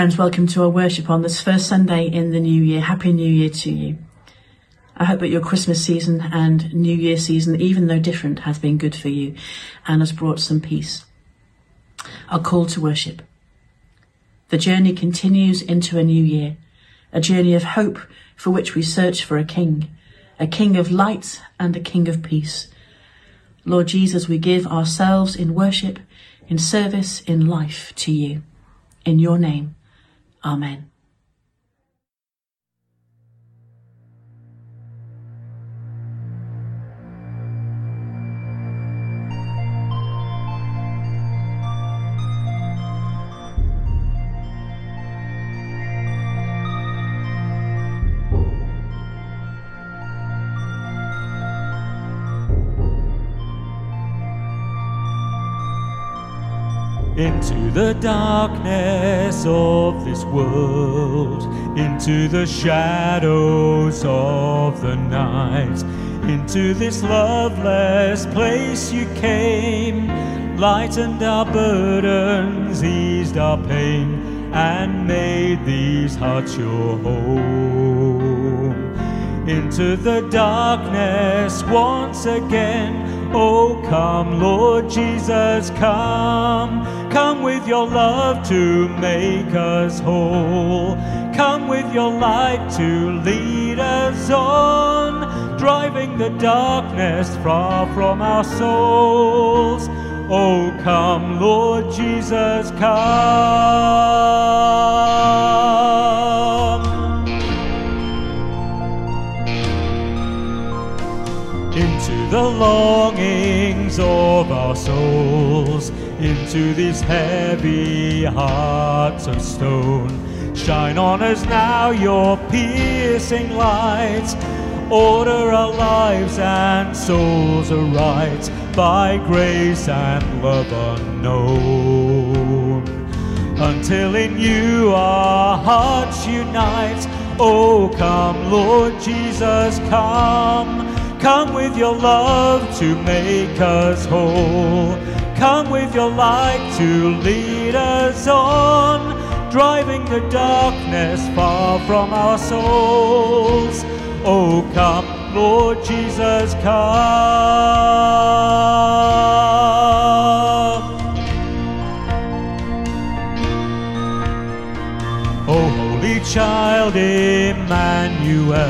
Friends, welcome to our worship on this first Sunday in the new year. Happy New Year to you. I hope that your Christmas season and New Year season, even though different, has been good for you and has brought some peace. Our call to worship. The journey continues into a new year, a journey of hope for which we search for a king, a king of light and a king of peace. Lord Jesus, we give ourselves in worship, in service, in life to you. In your name. Amen. Into the darkness of this world, into the shadows of the night, into this loveless place you came, lightened our burdens, eased our pain, and made these hearts your home. Into the darkness once again Oh, come, Lord Jesus, come. Come with your love to make us whole. Come with your light to lead us on, driving the darkness far from our souls. Oh, come, Lord Jesus, come. Into the longings of our souls into these heavy hearts of stone. Shine on us now your piercing light. Order our lives and souls aright by grace and love unknown. Until in you our hearts unite. Oh, come, Lord Jesus, come. Come with your love to make us whole. Come with your light to lead us on, driving the darkness far from our souls. Oh, come, Lord Jesus, come. Oh, holy child Emmanuel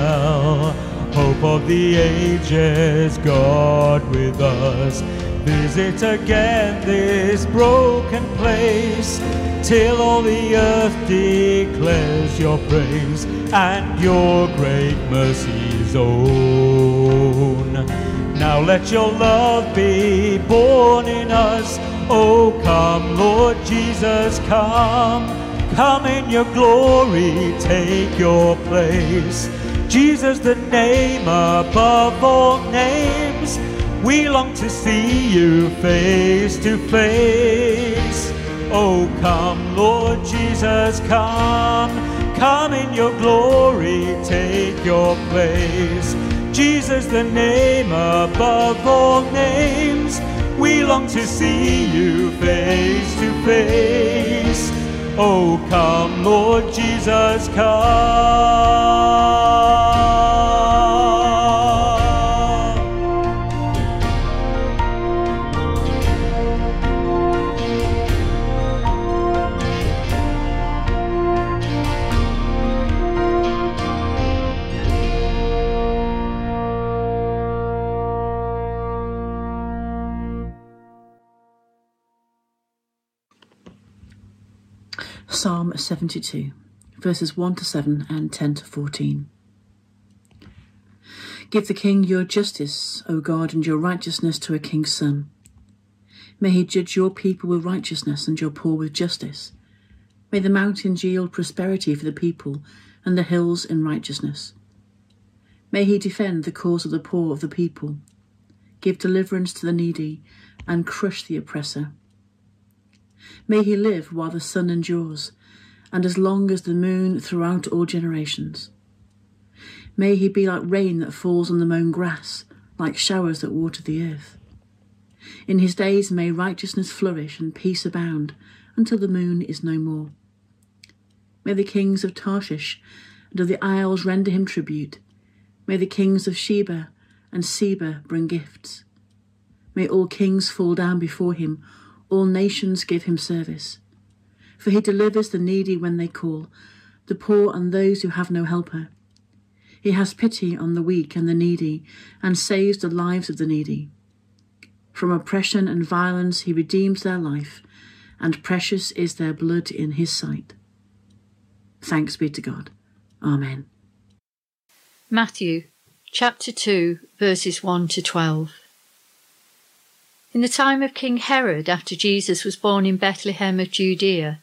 hope of the ages, God with us. Visit again this broken place, till all the earth declares your praise and your great mercies own. Now let your love be born in us. Oh, come, Lord Jesus, come. Come in your glory, take your place. Jesus, the name above all names. We long to see you face to face. Oh, come, Lord Jesus, come. Come in your glory, take your place. Jesus, the name above all names. We long to see you face to face. Oh, come, Lord Jesus, come. Psalm 72, verses 1 to 7 and 10 to 14. Give the king your justice, O God, and your righteousness to a king's son. May he judge your people with righteousness and your poor with justice. May the mountains yield prosperity for the people and the hills in righteousness. May he defend the cause of the poor of the people, give deliverance to the needy, and crush the oppressor. May he live while the sun endures, and as long as the moon throughout all generations. May he be like rain that falls on the mown grass, like showers that water the earth. In his days may righteousness flourish and peace abound until the moon is no more. May the kings of Tarshish and of the isles render him tribute. May the kings of Sheba and Seba bring gifts. May all kings fall down before him, all nations give him service. For he delivers the needy when they call, the poor and those who have no helper. He has pity on the weak and the needy, and saves the lives of the needy. From oppression and violence he redeems their life, and precious is their blood in his sight. Thanks be to God. Amen. Matthew chapter 2, verses 1 to 12. In the time of King Herod, after Jesus was born in Bethlehem of Judea,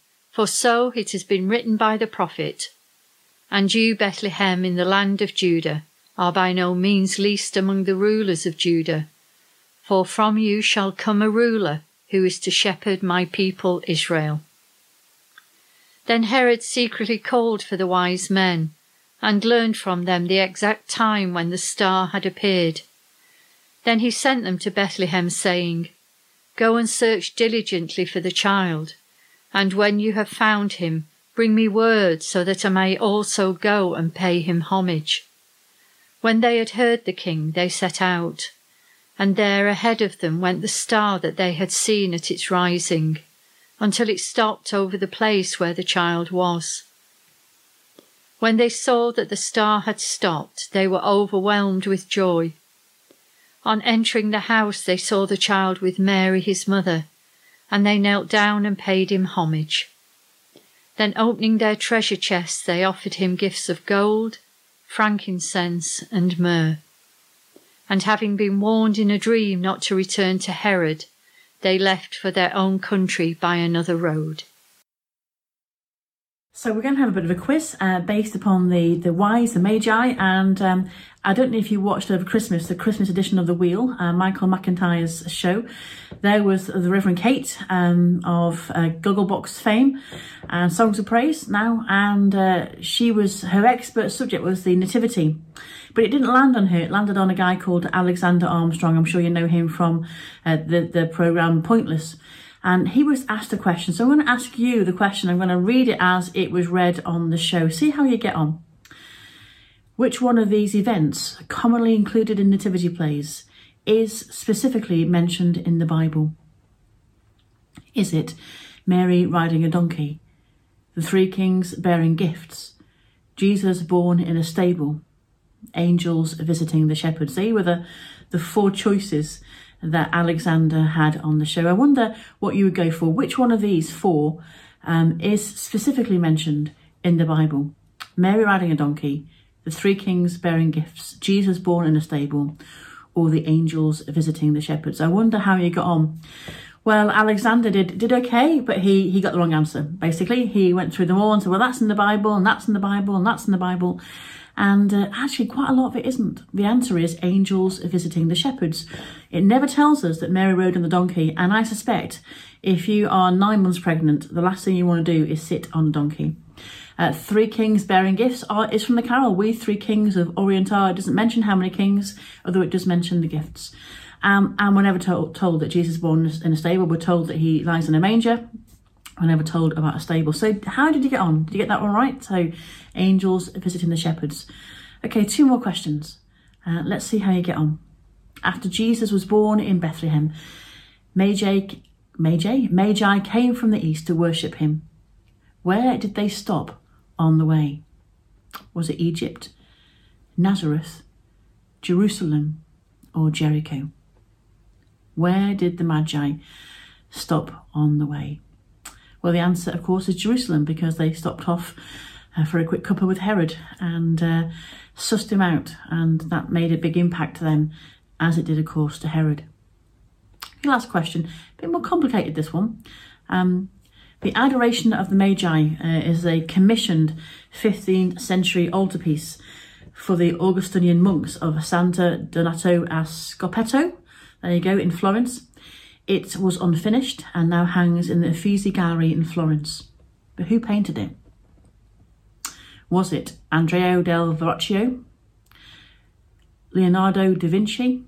for so it has been written by the prophet. And you, Bethlehem, in the land of Judah, are by no means least among the rulers of Judah, for from you shall come a ruler who is to shepherd my people Israel. Then Herod secretly called for the wise men and learned from them the exact time when the star had appeared. Then he sent them to Bethlehem, saying, Go and search diligently for the child, and when you have found him, bring me word so that I may also go and pay him homage. When they had heard the king, they set out, and there ahead of them went the star that they had seen at its rising, until it stopped over the place where the child was. When they saw that the star had stopped, they were overwhelmed with joy. On entering the house, they saw the child with Mary, his mother, and they knelt down and paid him homage. Then, opening their treasure chests, they offered him gifts of gold, frankincense, and myrrh. And having been warned in a dream not to return to Herod, they left for their own country by another road. So we're going to have a bit of a quiz uh, based upon the the wise, the magi, and um, I don't know if you watched over Christmas the Christmas edition of The Wheel, uh, Michael McIntyre's show. There was the Reverend Kate um, of uh, Gogglebox fame and Songs of Praise now, and uh, she was her expert subject was the Nativity, but it didn't land on her. It landed on a guy called Alexander Armstrong. I'm sure you know him from uh, the the program Pointless and he was asked a question. So I'm going to ask you the question. I'm going to read it as it was read on the show. See how you get on. Which one of these events, commonly included in nativity plays, is specifically mentioned in the Bible? Is it Mary riding a donkey, the three kings bearing gifts, Jesus born in a stable, angels visiting the shepherds? They were the, the four choices that Alexander had on the show. I wonder what you would go for. Which one of these four um, is specifically mentioned in the Bible? Mary riding a donkey, the three kings bearing gifts, Jesus born in a stable, or the angels visiting the shepherds. I wonder how you got on. Well, Alexander did did okay, but he he got the wrong answer. Basically, he went through them all and said, "Well, that's in the Bible, and that's in the Bible, and that's in the Bible," And uh, actually, quite a lot of it isn't. The answer is angels visiting the shepherds. It never tells us that Mary rode on the donkey, and I suspect if you are nine months pregnant, the last thing you want to do is sit on a donkey. Uh, three kings bearing gifts are, is from the carol We Three Kings of Orient Are. It doesn't mention how many kings, although it does mention the gifts. Um, and we're never told, told that Jesus is born in a stable. We're told that he lies in a manger. I never told about a stable. So how did you get on? Did you get that one right? So angels visiting the shepherds. Okay, two more questions. Uh, let's see how you get on. After Jesus was born in Bethlehem, Magi, Magi, Magi came from the east to worship him. Where did they stop on the way? Was it Egypt, Nazareth, Jerusalem, or Jericho? Where did the Magi stop on the way? Well, the answer, of course, is Jerusalem because they stopped off uh, for a quick cuppa with Herod and uh, sussed him out, and that made a big impact to them, as it did, of course, to Herod. The last question, a bit more complicated this one. Um, The Adoration of the Magi uh, is a commissioned 15th century altarpiece for the Augustinian monks of Santa Donato a Scopeto. There you go, in Florence. It was unfinished and now hangs in the Uffizi Gallery in Florence. But who painted it? Was it Andrea del Verrocchio, Leonardo da Vinci,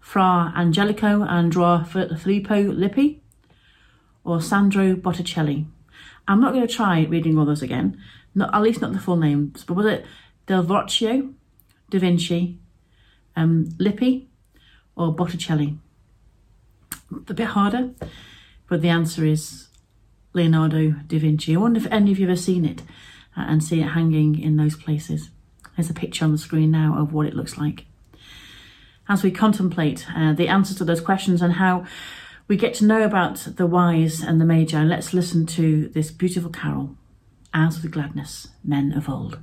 Fra Angelico Andrea Filippo Lippi, or Sandro Botticelli? I'm not going to try reading all those again, not, at least not the full names, but was it Del Verrocchio, Da Vinci, um, Lippi, or Botticelli? A bit harder, but the answer is Leonardo da Vinci. I wonder if any of you have seen it uh, and see it hanging in those places. There's a picture on the screen now of what it looks like. As we contemplate uh, the answers to those questions and how we get to know about the wise and the magi, let's listen to this beautiful carol, As with Gladness, Men of Old.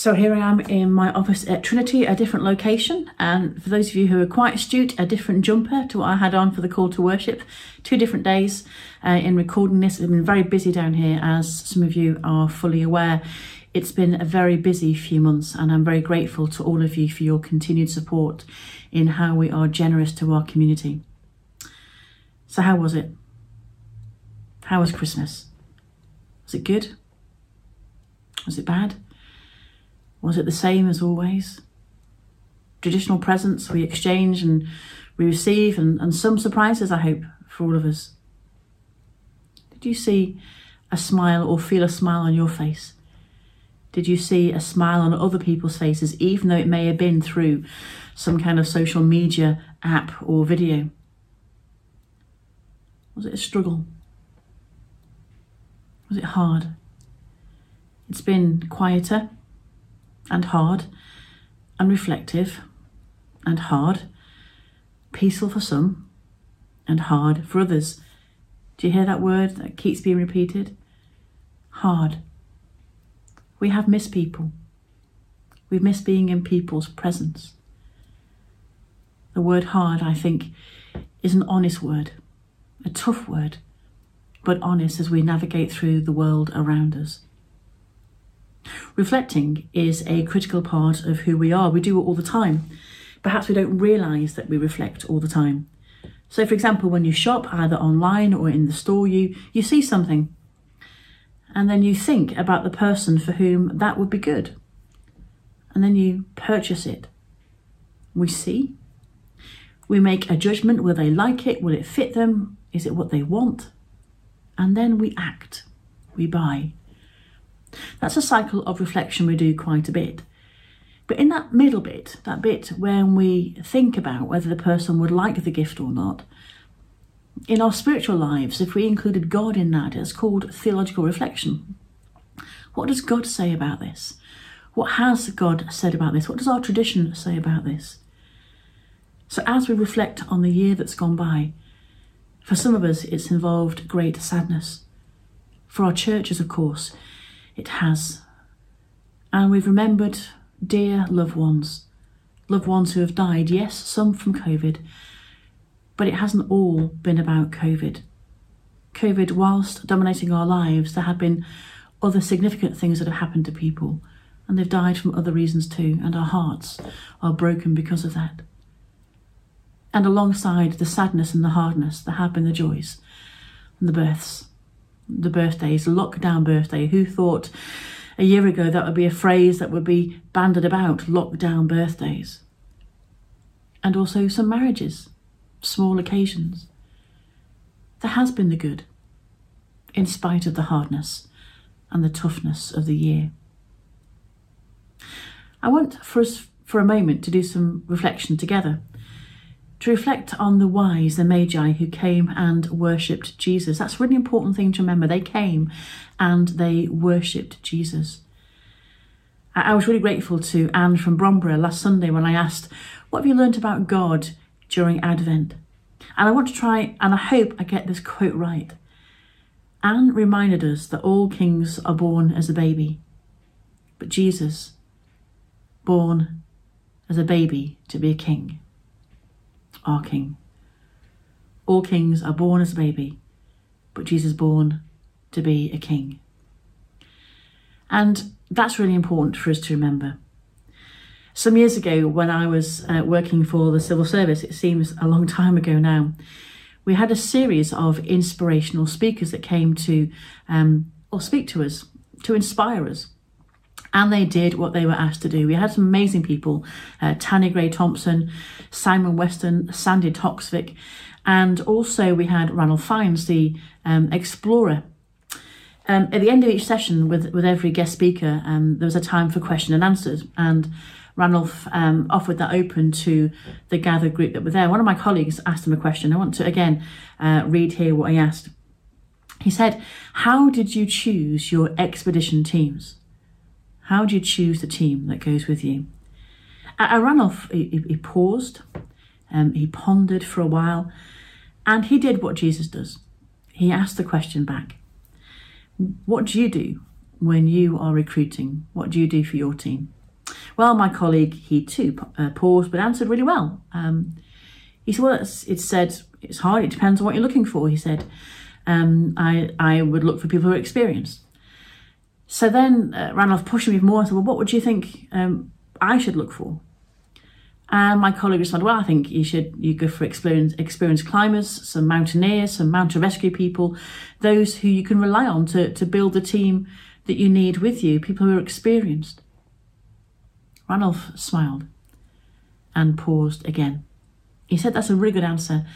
So here I am in my office at Trinity, a different location. And for those of you who are quite astute, a different jumper to what I had on for the call to worship. Two different days uh, in recording this. I've been very busy down here, as some of you are fully aware. It's been a very busy few months, and I'm very grateful to all of you for your continued support in how we are generous to our community. So, how was it? How was Christmas? Was it good? Was it bad? Was it the same as always? traditional presents we exchange and we receive, and, and some surprises, I hope, for all of us. Did you see a smile or feel a smile on your face? Did you see a smile on other people's faces, even though it may have been through some kind of social media app or video? Was it a struggle? Was it hard? It's been quieter and hard and reflective and hard, peaceful for some and hard for others. Do you hear that word that keeps being repeated? Hard. We have missed people. We've missed being in people's presence. The word hard, I think, is an honest word, a tough word, but honest as we navigate through the world around us. Reflecting is a critical part of who we are. We do it all the time. Perhaps we don't realise that we reflect all the time. So, for example, when you shop either online or in the store, you, you see something and then you think about the person for whom that would be good. And then you purchase it. We see. We make a judgment will they like it? Will it fit them? Is it what they want? And then we act. We buy. That's a cycle of reflection we do quite a bit. But in that middle bit, that bit when we think about whether the person would like the gift or not, in our spiritual lives, if we included God in that, it's called theological reflection. What does God say about this? What has God said about this? What does our tradition say about this? So, as we reflect on the year that's gone by, for some of us it's involved great sadness. For our churches, of course, it has. And we've remembered dear loved ones, loved ones who have died, yes, some from COVID, but it hasn't all been about COVID. COVID, whilst dominating our lives, there have been other significant things that have happened to people, and they've died from other reasons too, and our hearts are broken because of that. And alongside the sadness and the hardness, there have been the joys and the births, the birthdays, lockdown birthday. Who thought a year ago that would be a phrase that would be bandied about, lockdown birthdays? And also some marriages small occasions. There has been the good, in spite of the hardness and the toughness of the year. I want for us for a moment to do some reflection together, to reflect on the wise, the magi who came and worshipped Jesus. That's a really important thing to remember. They came and they worshipped Jesus. I was really grateful to Anne from Bromborough last Sunday when I asked, What have you learnt about God during Advent. And I want to try, and I hope I get this quote right. Anne reminded us that all kings are born as a baby, but Jesus, born as a baby to be a king, our king. All kings are born as a baby, but Jesus born to be a king. And that's really important for us to remember. Some years ago, when I was uh, working for the civil service, it seems a long time ago now, we had a series of inspirational speakers that came to um, or speak to us, to inspire us. And they did what they were asked to do. We had some amazing people uh, Tanni Grey-Thompson, Simon Weston, Sandi Toksvig, and also we had Ranulph Fiennes, the um, explorer um, at the end of each session, with with every guest speaker, um, there was a time for question and answers, and Ranulph um, offered that open to the gathered group that were there. One of my colleagues asked him a question. I want to again uh, read here what he asked. He said, How did you choose your expedition teams? How do you choose the team that goes with you? At Ranulph, he, he paused, um, he pondered for a while, and he did what Jesus does. He asked the question back What do you do when you are recruiting? What do you do for your team? Well, my colleague, he too uh, paused but answered really well. Um, he said, Well, it's, it's, said it's hard, it depends on what you're looking for. He said, um, I, I would look for people who are experienced. So then uh, Ranulph pushed me more and said, Well, what would you think um, I should look for? And my colleague responded, Well, I think you should you go for experienced, experienced climbers, some mountaineers, some mountain rescue people, those who you can rely on to, to build the team that you need with you, people who are experienced. Ranulph smiled. and paused again. He said that's a really good answer,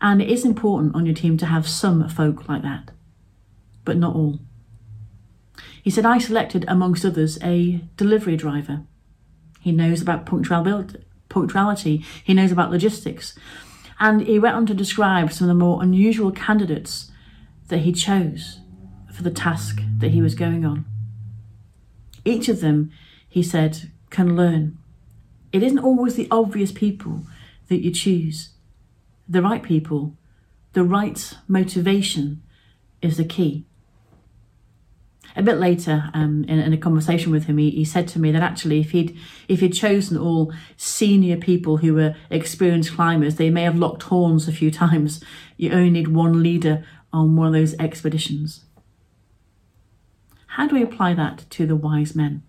and it is important on your team to have some folk like that, but not all. He said, I selected, amongst others, a delivery driver. He knows about punctuality, he knows about logistics, and he went on to describe some of the more unusual candidates that he chose for the task that he was going on. Each of them, he said, can learn. It isn't always the obvious people that you choose. The right people, the right motivation is the key. A bit later, um, in, in, a conversation with him, he, he said to me that actually, if he'd if he'd chosen all senior people who were experienced climbers, they may have locked horns a few times. You only need one leader on one of those expeditions. How do we apply that to the wise men?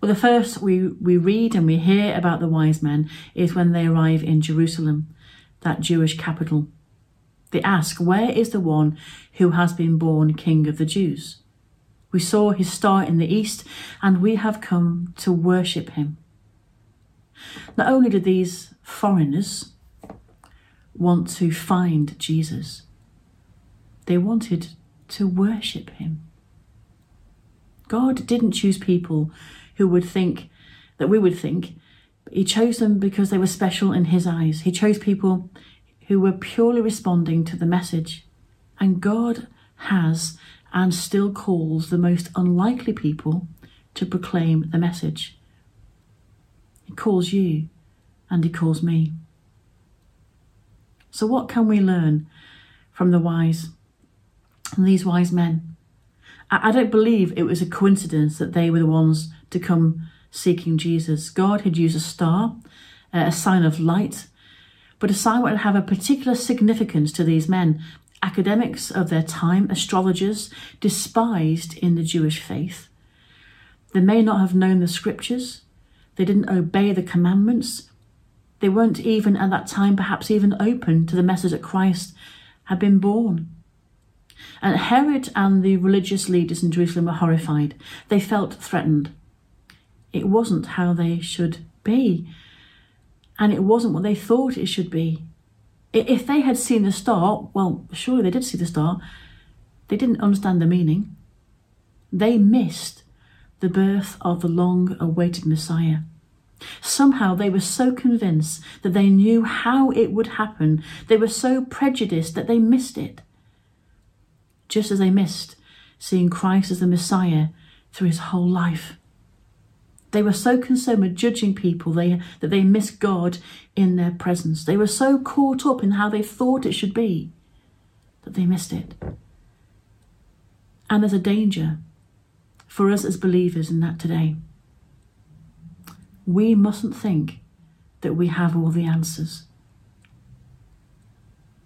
Well, the first we, we read and we hear about the wise men is when they arrive in Jerusalem, that Jewish capital. They ask, Where is the one who has been born King of the Jews? We saw his star in the east, and we have come to worship him. Not only did these foreigners want to find Jesus, they wanted to worship him. God didn't choose people who would think that we would think. He chose them because they were special in His eyes. He chose people who were purely responding to the message. And God has and still calls the most unlikely people to proclaim the message. He calls you and He calls me. So, what can we learn from the wise, and these wise men? I don't believe it was a coincidence that they were the ones to come seeking Jesus. God had used a star, uh, a sign of light, but a sign would have a particular significance to these men. Academics of their time, astrologers, despised in the Jewish faith. They may not have known the scriptures. They didn't obey the commandments. They weren't even at that time perhaps even open to the message that Christ had been born. And Herod and the religious leaders in Jerusalem were horrified. They felt threatened. It wasn't how they should be, and it wasn't what they thought it should be. If they had seen the star, well, surely they did see the star, they didn't understand the meaning. They missed the birth of the long awaited Messiah. Somehow they were so convinced that they knew how it would happen, they were so prejudiced that they missed it just as they missed seeing Christ as the Messiah through his whole life. They were so concerned with judging people they, that they missed God in their presence. They were so caught up in how they thought it should be that they missed it. And there's a danger for us as believers in that today. We mustn't think that we have all the answers.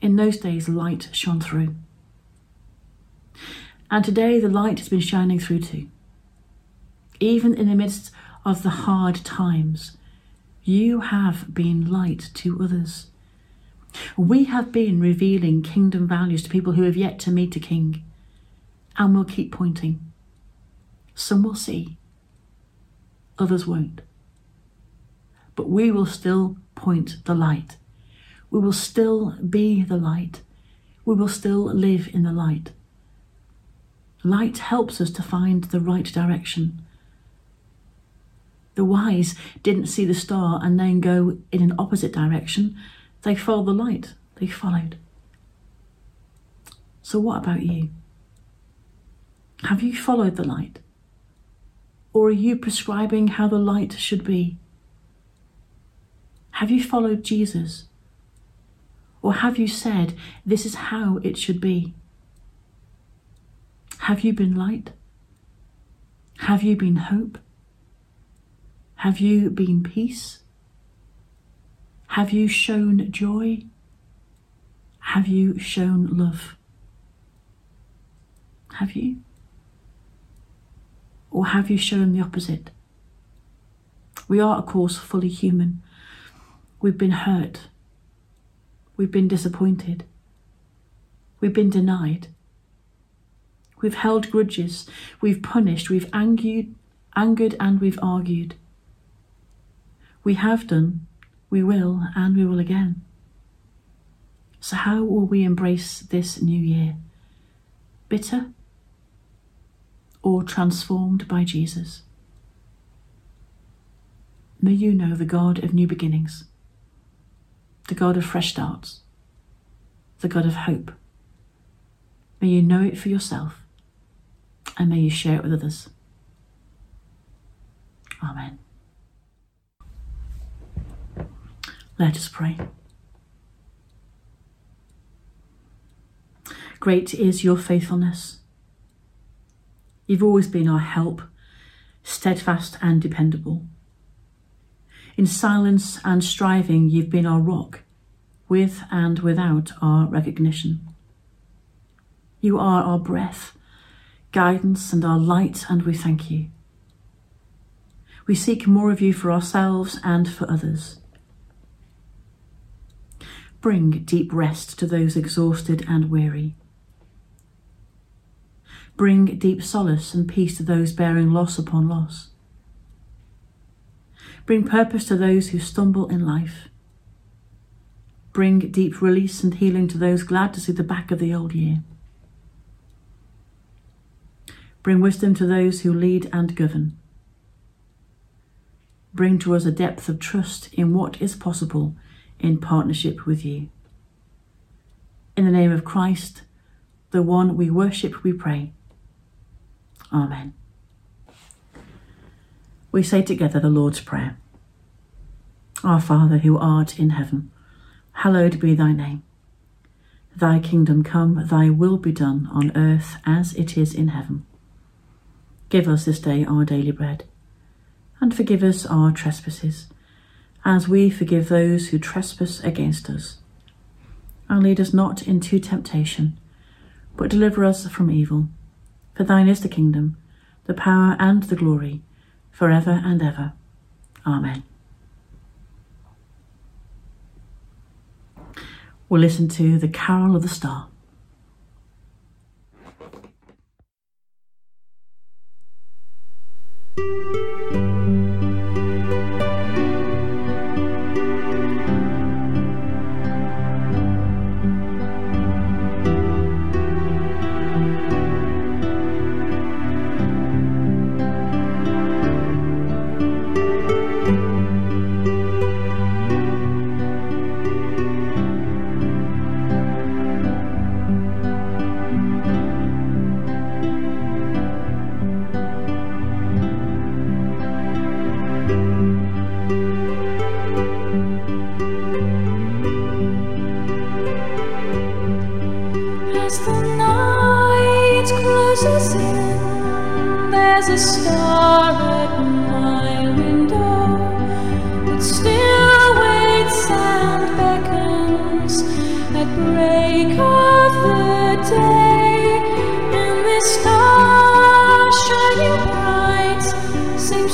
In those days, light shone through. And today the light has been shining through too. Even in the midst of the hard times, you have been light to others. We have been revealing kingdom values to people who have yet to meet a king, and we'll keep pointing. Some will see, others won't. But we will still point the light. We will still be the light. We will still live in the light. Light helps us to find the right direction. The wise didn't see the star and then go in an opposite direction. They followed the light, they followed. So, what about you? Have you followed the light? Or are you prescribing how the light should be? Have you followed Jesus? Or have you said, This is how it should be? Have you been light? Have you been hope? Have you been peace? Have you shown joy? Have you shown love? Have you? Or have you shown the opposite? We are, of course, fully human. We've been hurt. We've been disappointed. We've been denied. We've held grudges, we've punished, we've angered, angered and we've argued. We have done, we will, and we will again. So, how will we embrace this new year? Bitter or transformed by Jesus? May you know the God of new beginnings, the God of fresh starts, the God of hope. May you know it for yourself and may you share it with others. Amen. Let us pray. Great is your faithfulness. You've always been our help, steadfast and dependable. In silence and striving, you've been our rock, with and without our recognition. You are our breath, guidance, and our light, and we thank you. We seek more of you for ourselves and for others. Bring deep rest to those exhausted and weary. Bring deep solace and peace to those bearing loss upon loss. Bring purpose to those who stumble in life. Bring deep release and healing to those glad to see the back of the old year. Bring wisdom to those who lead and govern. Bring to us a depth of trust in what is possible in partnership with you. In the name of Christ, the one we worship, we pray. Amen. We say together the Lord's Prayer. Our Father who art in heaven, hallowed be thy name. Thy kingdom come, thy will be done on earth as it is in heaven. Give us this day our daily bread, and forgive us our trespasses, as we forgive those who trespass against us. And lead us not into temptation, but deliver us from evil. For thine is the kingdom, the power, and the glory, for ever and ever. Amen. We'll listen to the Carol of the Star.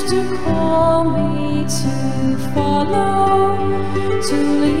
To call me to follow, to leave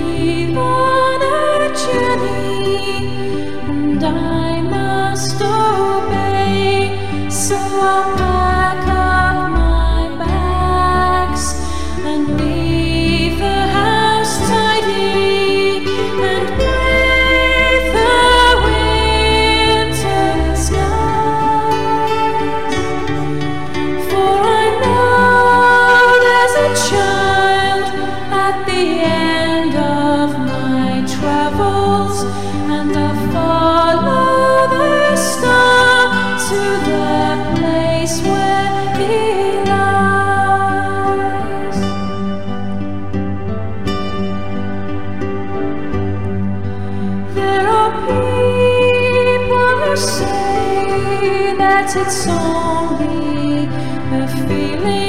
that it's only a feeling.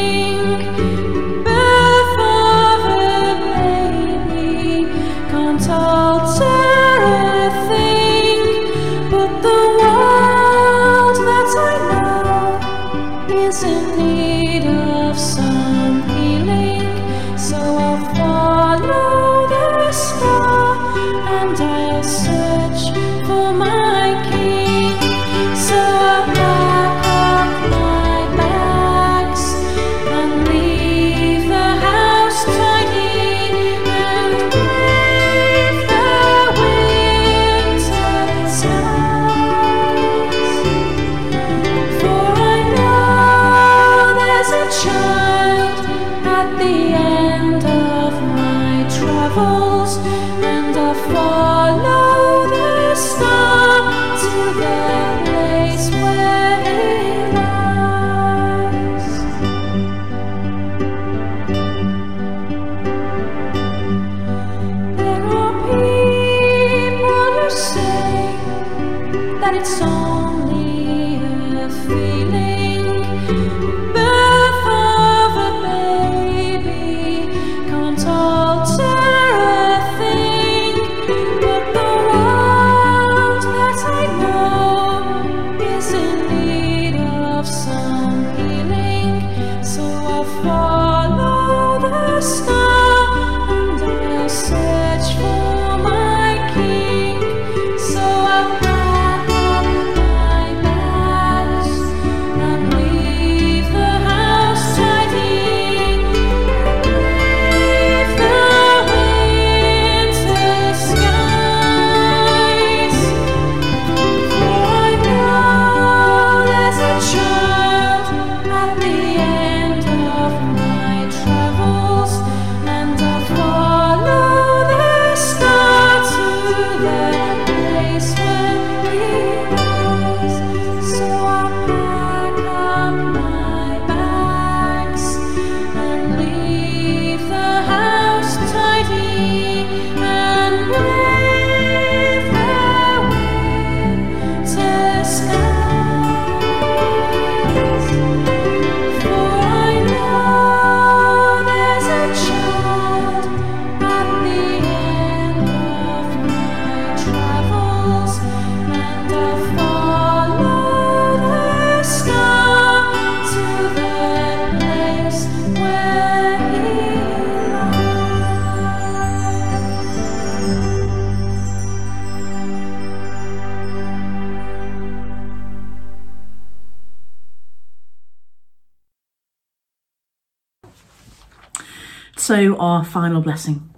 final blessing.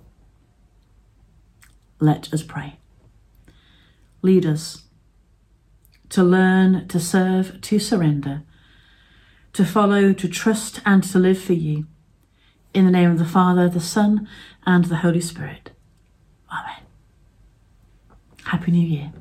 Let us pray. Lead us to learn, to serve, to surrender, to follow, to trust, and to live for you. In the name of the Father, the Son, and the Holy Spirit. Amen. Happy New Year.